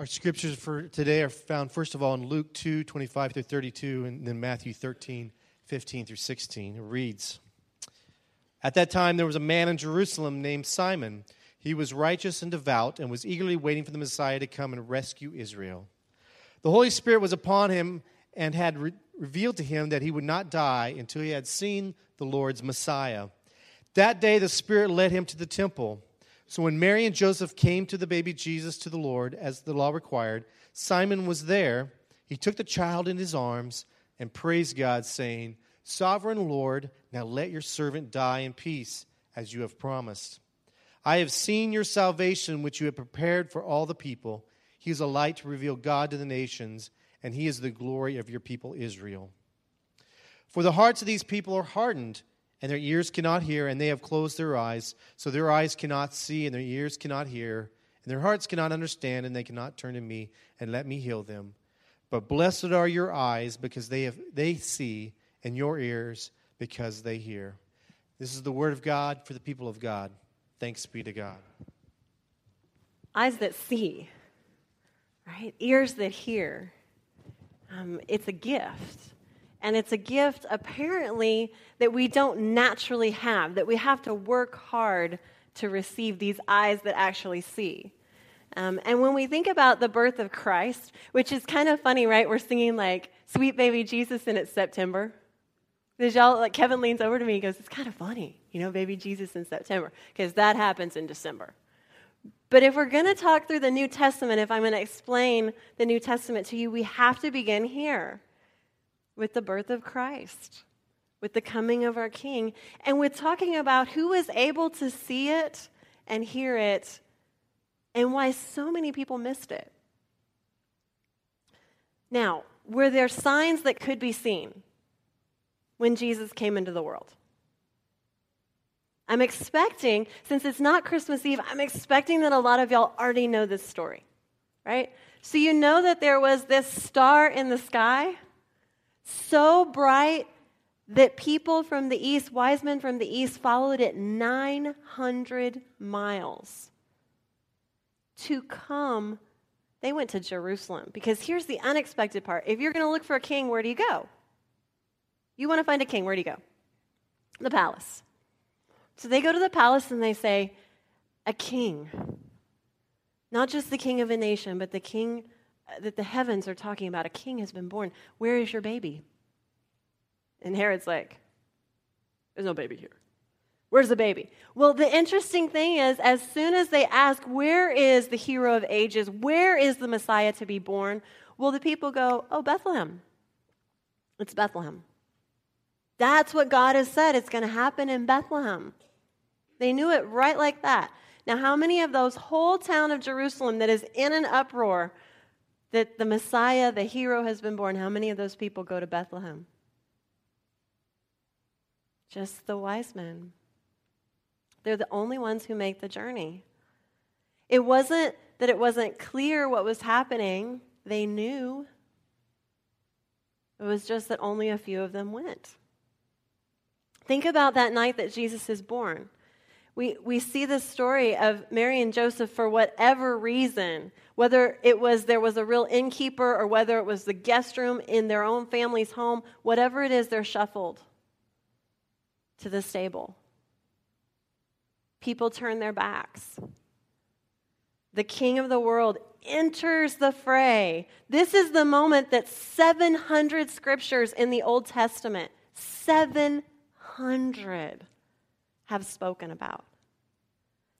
Our scriptures for today are found, first of all, in Luke 2 25 through 32, and then Matthew 13 15 through 16. It reads At that time, there was a man in Jerusalem named Simeon. He was righteous and devout and was eagerly waiting for the Messiah to come and rescue Israel. The Holy Spirit was upon him and had re- revealed to him that he would not die until he had seen the Lord's Messiah. That day, the Spirit led him to the temple. So when Mary and Joseph came to the baby Jesus to the Lord, as the law required, Simeon was there. He took the child in his arms and praised God, saying, Sovereign Lord, now let your servant die in peace, as you have promised. I have seen your salvation, which you have prepared for all the people. He is a light to reveal God to the nations, and he is the glory of your people Israel. For the hearts of these people are hardened and their ears cannot hear, and they have closed their eyes, so their eyes cannot see, and their ears cannot hear, and their hearts cannot understand, and they cannot turn to me and let me heal them. But blessed are your eyes because they, have, they see, and your ears because they hear. This is the word of God for the people of God. Thanks be to God. Eyes that see, right? Ears that hear. Um, it's a gift. And it's a gift, apparently, that we don't naturally have, that we have to work hard to receive these eyes that actually see. Um, and when we think about the birth of Christ, which is kind of funny, right? We're singing like "Sweet Baby Jesus" and it's September. Because y'all, like Kevin leans over to me, and goes, "It's kind of funny, you know, Baby Jesus in September, because that happens in December." But if we're going to talk through the New Testament, if I'm going to explain the New Testament to you, we have to begin here with the birth of Christ, with the coming of our King, and with talking about who was able to see it and hear it and why so many people missed it. Now, were there signs that could be seen when Jesus came into the world? I'm expecting, since it's not Christmas Eve, I'm expecting that a lot of y'all already know this story, right? So you know that there was this star in the sky so bright that people from the east, wise men from the east, followed it 900 miles to come. They went to Jerusalem because here's the unexpected part. If you're going to look for a king, where do you go? You want to find a king, where do you go? The palace. So they go to the palace and they say, A king. Not just the king of a nation, but the king that the heavens are talking about a king has been born. Where is your baby? And Herod's like, There's no baby here. Where's the baby? Well, the interesting thing is, as soon as they ask, Where is the hero of ages? Where is the Messiah to be born? Well, the people go, Oh, Bethlehem. It's Bethlehem. That's what God has said. It's going to happen in Bethlehem. They knew it right like that. Now, how many of those whole town of Jerusalem that is in an uproar that the Messiah, the hero, has been born, how many of those people go to Bethlehem? Just the wise men. They're the only ones who make the journey. It wasn't that it wasn't clear what was happening, they knew. It was just that only a few of them went. Think about that night that Jesus is born. We, we see the story of Mary and Joseph for whatever reason, whether it was there was a real innkeeper or whether it was the guest room in their own family's home, whatever it is, they're shuffled to the stable. People turn their backs. The king of the world enters the fray. This is the moment that 700 scriptures in the Old Testament, 700 have spoken about.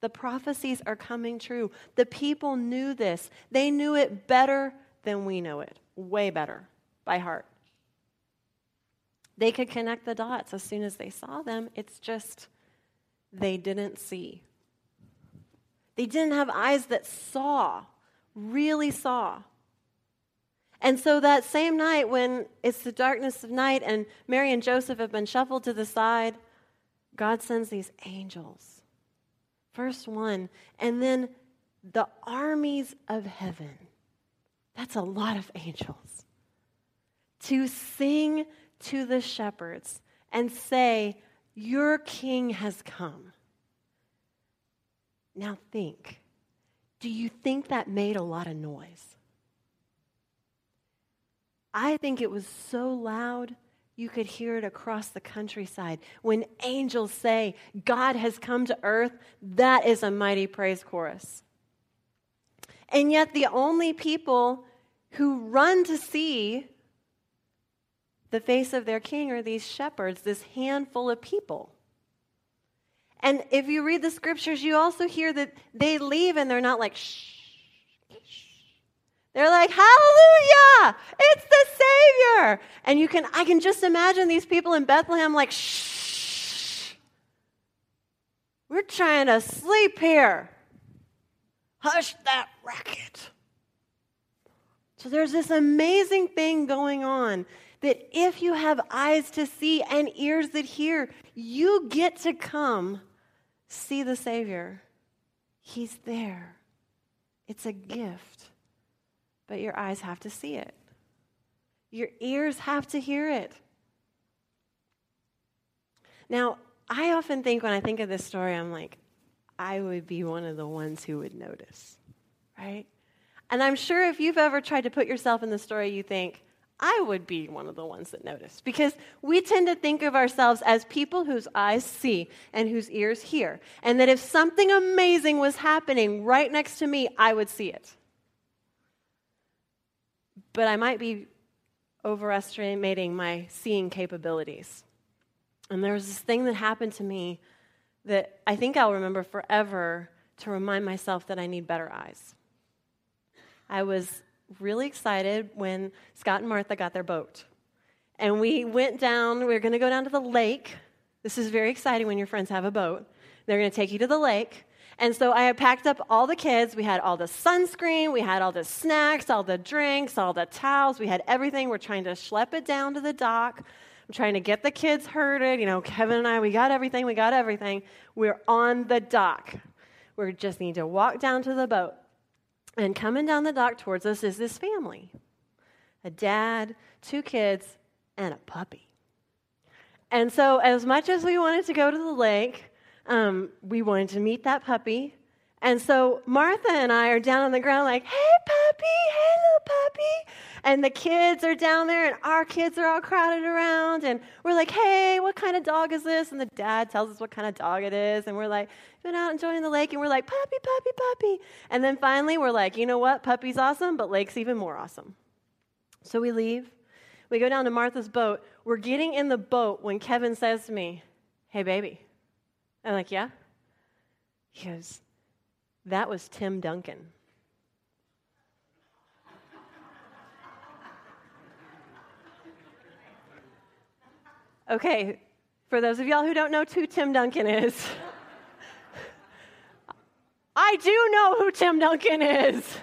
The prophecies are coming true. The people knew this. They knew it better than we know it, way better by heart. They could connect the dots as soon as they saw them. It's just they didn't see. They didn't have eyes that saw, really saw. And so that same night, when it's the darkness of night and Mary and Joseph have been shuffled to the side, God sends these angels. First one, and then the armies of heaven. That's a lot of angels. To sing to the shepherds and say, Your king has come. Now think Do you think that made a lot of noise? I think it was so loud you could hear it across the countryside. When angels say, God has come to earth, that is a mighty praise chorus. And yet, the only people who run to see the face of their king are these shepherds, this handful of people. And if you read the scriptures, you also hear that they leave and they're not like, shh. They're like, Hallelujah! It's the Savior! And you can I can just imagine these people in Bethlehem like, shh. We're trying to sleep here. Hush that racket. So there's this amazing thing going on that if you have eyes to see and ears that hear, you get to come see the Savior. He's there. It's a gift, but your eyes have to see it, your ears have to hear it. Now, I often think when I think of this story, I'm like, I would be one of the ones who would notice, right? And I'm sure if you've ever tried to put yourself in the story, you think, I would be one of the ones that noticed because we tend to think of ourselves as people whose eyes see and whose ears hear. And that if something amazing was happening right next to me, I would see it. But I might be overestimating my seeing capabilities. And there was this thing that happened to me that I think I'll remember forever to remind myself that I need better eyes. I was really excited when Scott and Martha got their boat. And we went down, we were going to go down to the lake. This is very exciting when your friends have a boat. They're going to take you to the lake. And so I had packed up all the kids. We had all the sunscreen, we had all the snacks, all the drinks, all the towels. We had everything. We're trying to schlep it down to the dock. I'm trying to get the kids herded. You know, Kevin and I, we got everything, we got everything. We're on the dock. We just need to walk down to the boat. And coming down the dock towards us is this family a dad, two kids, and a puppy. And so, as much as we wanted to go to the lake, um, we wanted to meet that puppy. And so Martha and I are down on the ground, like, hey, puppy, hey, little puppy. And the kids are down there, and our kids are all crowded around. And we're like, hey, what kind of dog is this? And the dad tells us what kind of dog it is. And we're like, been out enjoying the lake. And we're like, puppy, puppy, puppy. And then finally, we're like, you know what? Puppy's awesome, but lake's even more awesome. So we leave. We go down to Martha's boat. We're getting in the boat when Kevin says to me, hey, baby. I'm like, yeah? He goes, that was Tim Duncan. Okay, for those of y'all who don't know who Tim Duncan is, I do know who Tim Duncan is.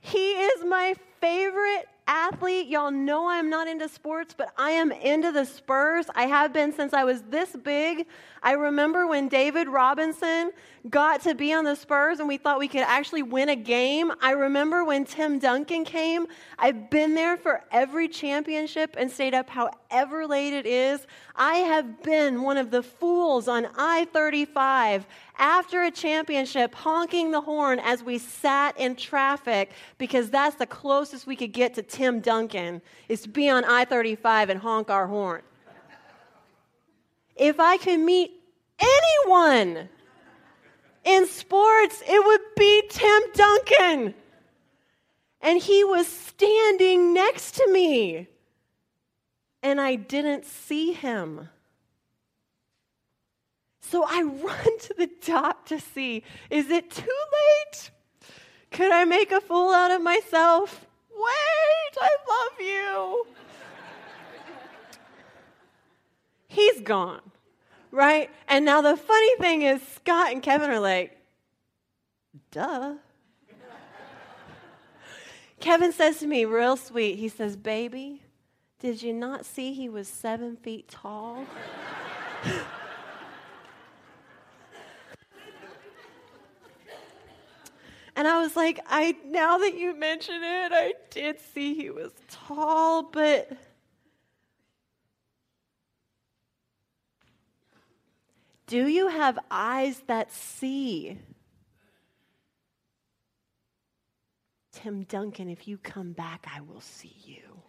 He is my favorite athlete. Y'all know I'm not into sports, but I am into the Spurs. I have been since I was this big. I remember when David Robinson got to be on the Spurs and we thought we could actually win a game. I remember when Tim Duncan came. I've been there for every championship and stayed up however late it is. I have been one of the fools on I 35 after a championship honking the horn as we sat in traffic because that's the closest we could get to Tim Duncan is to be on I 35 and honk our horn. If I could meet anyone in sports, it would be Tim Duncan. And he was standing next to me. And I didn't see him. So I run to the top to see is it too late? Could I make a fool out of myself? Wait, I love you. He's gone, right? And now the funny thing is, Scott and Kevin are like, duh. Kevin says to me, real sweet, he says, Baby, did you not see he was seven feet tall? And I was like, I now that you mention it, I did see he was tall, but do you have eyes that see? Tim Duncan, if you come back, I will see you.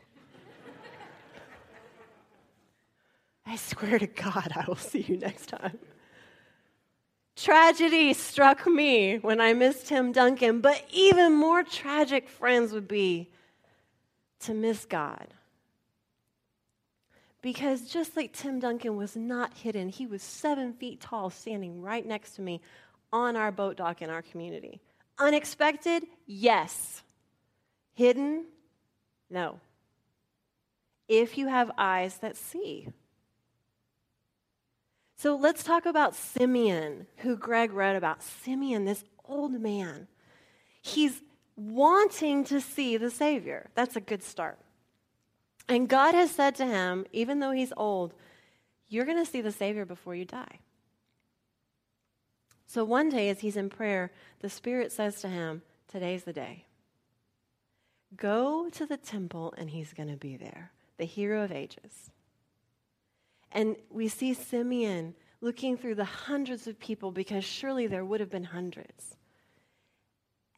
I swear to God, I will see you next time. Tragedy struck me when I missed Tim Duncan, but even more tragic, friends, would be to miss God. Because just like Tim Duncan was not hidden, he was seven feet tall, standing right next to me on our boat dock in our community. Unexpected? Yes. Hidden? No. If you have eyes that see. So let's talk about Simeon, who Greg read about. Simeon, this old man, he's wanting to see the Savior. That's a good start. And God has said to him, even though he's old, you're going to see the Savior before you die. So one day, as he's in prayer, the Spirit says to him, Today's the day. Go to the temple, and he's going to be there, the hero of ages. And we see Simeon looking through the hundreds of people because surely there would have been hundreds.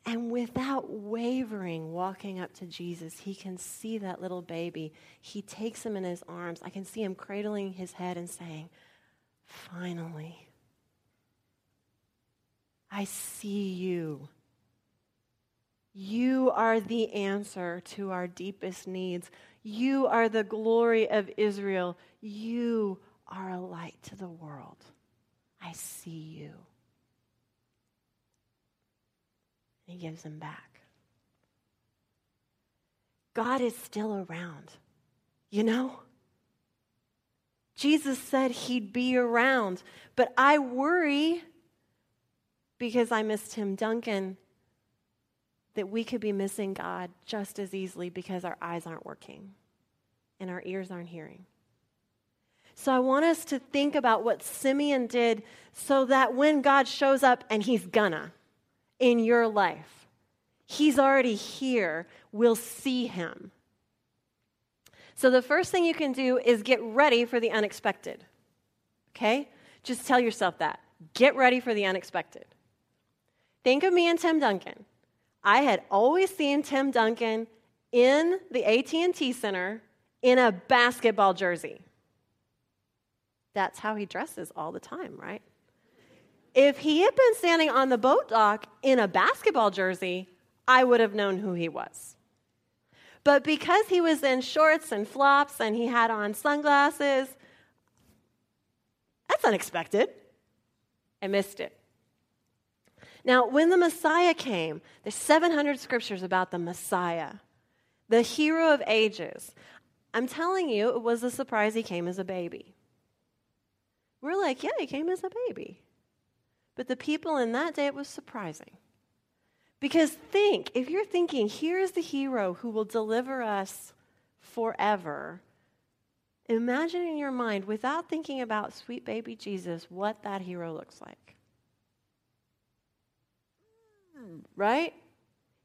And without wavering, walking up to Jesus, he can see that little baby. He takes him in his arms. I can see him cradling his head and saying, Finally, I see you. You are the answer to our deepest needs. You are the glory of Israel. You are a light to the world. I see you. And he gives them back. God is still around, you know? Jesus said he'd be around, but I worry because I missed Tim Duncan that we could be missing God just as easily because our eyes aren't working and our ears aren't hearing. So I want us to think about what Simeon did so that when God shows up, and he's gonna in your life, he's already here, we'll see him. So the first thing you can do is get ready for the unexpected. Okay? Just tell yourself that. Get ready for the unexpected. Think of me and Tim Duncan. I had always seen Tim Duncan in the AT&T Center in a basketball jersey. That's how he dresses all the time, right? If he had been standing on the boat dock in a basketball jersey, I would have known who he was. But because he was in shorts and flops and he had on sunglasses, that's unexpected. I missed it. Now, when the Messiah came, there's 700 scriptures about the Messiah, the hero of ages. I'm telling you, it was a surprise he came as a baby. We're like, yeah, he came as a baby. But the people in that day, it was surprising. Because think, if you're thinking, here's the hero who will deliver us forever, imagine in your mind, without thinking about sweet baby Jesus, what that hero looks like right?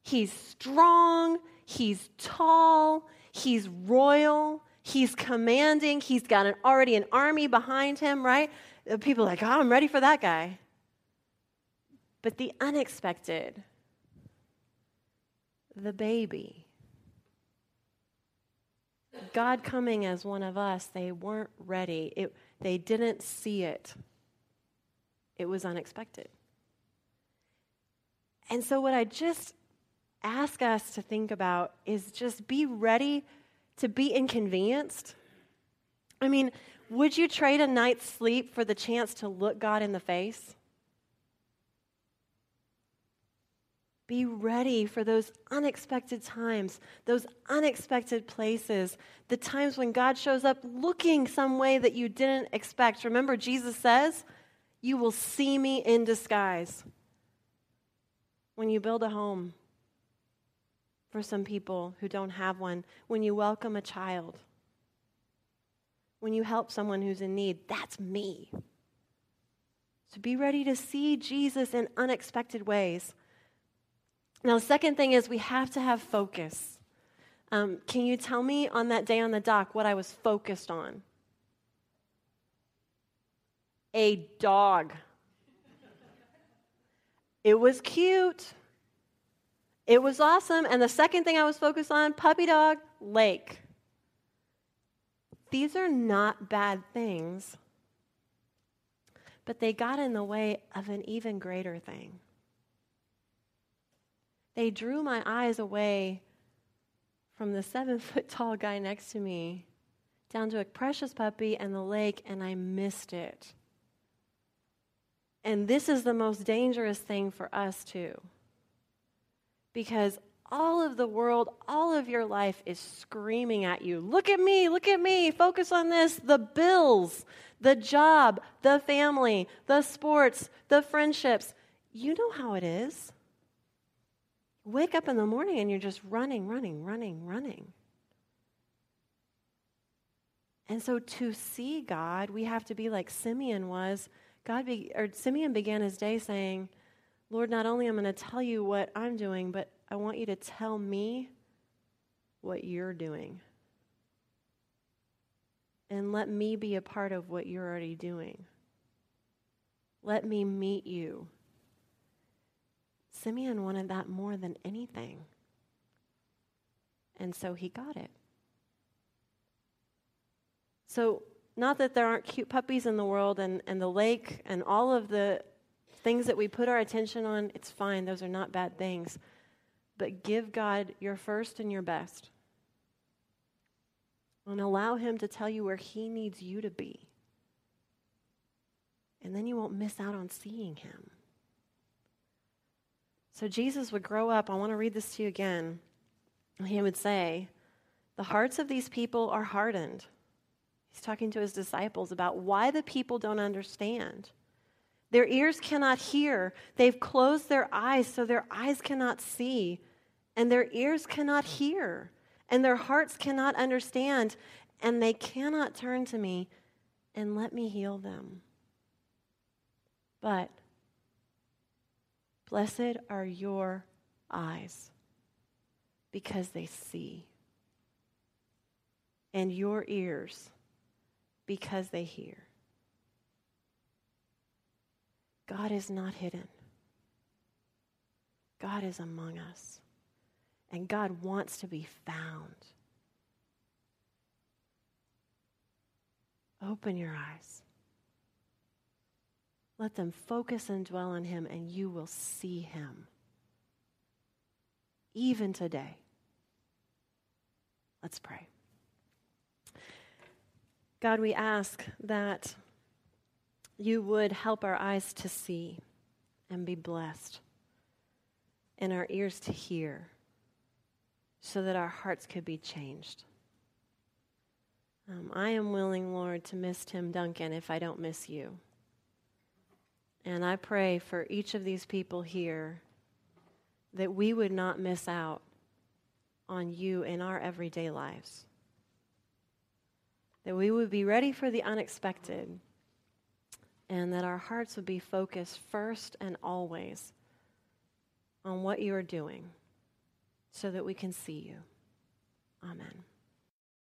He's strong, he's tall, he's royal, he's commanding, he's got an, already an army behind him, right? People are like, oh, I'm ready for that guy. But the unexpected, the baby, God coming as one of us, they weren't ready. It, they didn't see it. It was unexpected. And so, what I just ask us to think about is just be ready to be inconvenienced. I mean, would you trade a night's sleep for the chance to look God in the face? Be ready for those unexpected times, those unexpected places, the times when God shows up looking some way that you didn't expect. Remember, Jesus says, You will see me in disguise when you build a home for some people who don't have one, when you welcome a child, when you help someone who's in need, that's me. So be ready to see Jesus in unexpected ways. Now, the second thing is we have to have focus. Um, can you tell me on that day on the dock what I was focused on? A dog. It was cute. It was awesome. And the second thing I was focused on puppy dog, lake. These are not bad things, but they got in the way of an even greater thing. They drew my eyes away from the seven foot tall guy next to me down to a precious puppy and the lake, and I missed it. And this is the most dangerous thing for us, too. Because all of the world, all of your life is screaming at you look at me, look at me, focus on this the bills, the job, the family, the sports, the friendships. You know how it is. Wake up in the morning and you're just running, running, running, running. And so to see God, we have to be like Simeon was God be, or Simeon began his day saying, Lord, not only am I going to tell you what I'm doing, but I want you to tell me what you're doing. And let me be a part of what you're already doing. Let me meet you. Simeon wanted that more than anything. And so he got it. So not that there aren't cute puppies in the world and, and the lake and all of the things that we put our attention on, it's fine. Those are not bad things. But give God your first and your best. And allow Him to tell you where He needs you to be. And then you won't miss out on seeing Him. So Jesus would grow up. I want to read this to you again. He would say, The hearts of these people are hardened. He's talking to his disciples about why the people don't understand. Their ears cannot hear. They've closed their eyes so their eyes cannot see, and their ears cannot hear, and their hearts cannot understand, and they cannot turn to me and let me heal them. But blessed are your eyes because they see, and your ears because they hear. God is not hidden. God is among us. And God wants to be found. Open your eyes. Let them focus and dwell on Him, and you will see Him. Even today. Let's pray. God, we ask that you would help our eyes to see and be blessed, and our ears to hear, so that our hearts could be changed. Um, I am willing, Lord, to miss Tim Duncan if I don't miss you. And I pray for each of these people here that we would not miss out on you in our everyday lives that we would be ready for the unexpected, and that our hearts would be focused first and always on what you are doing so that we can see you. Amen.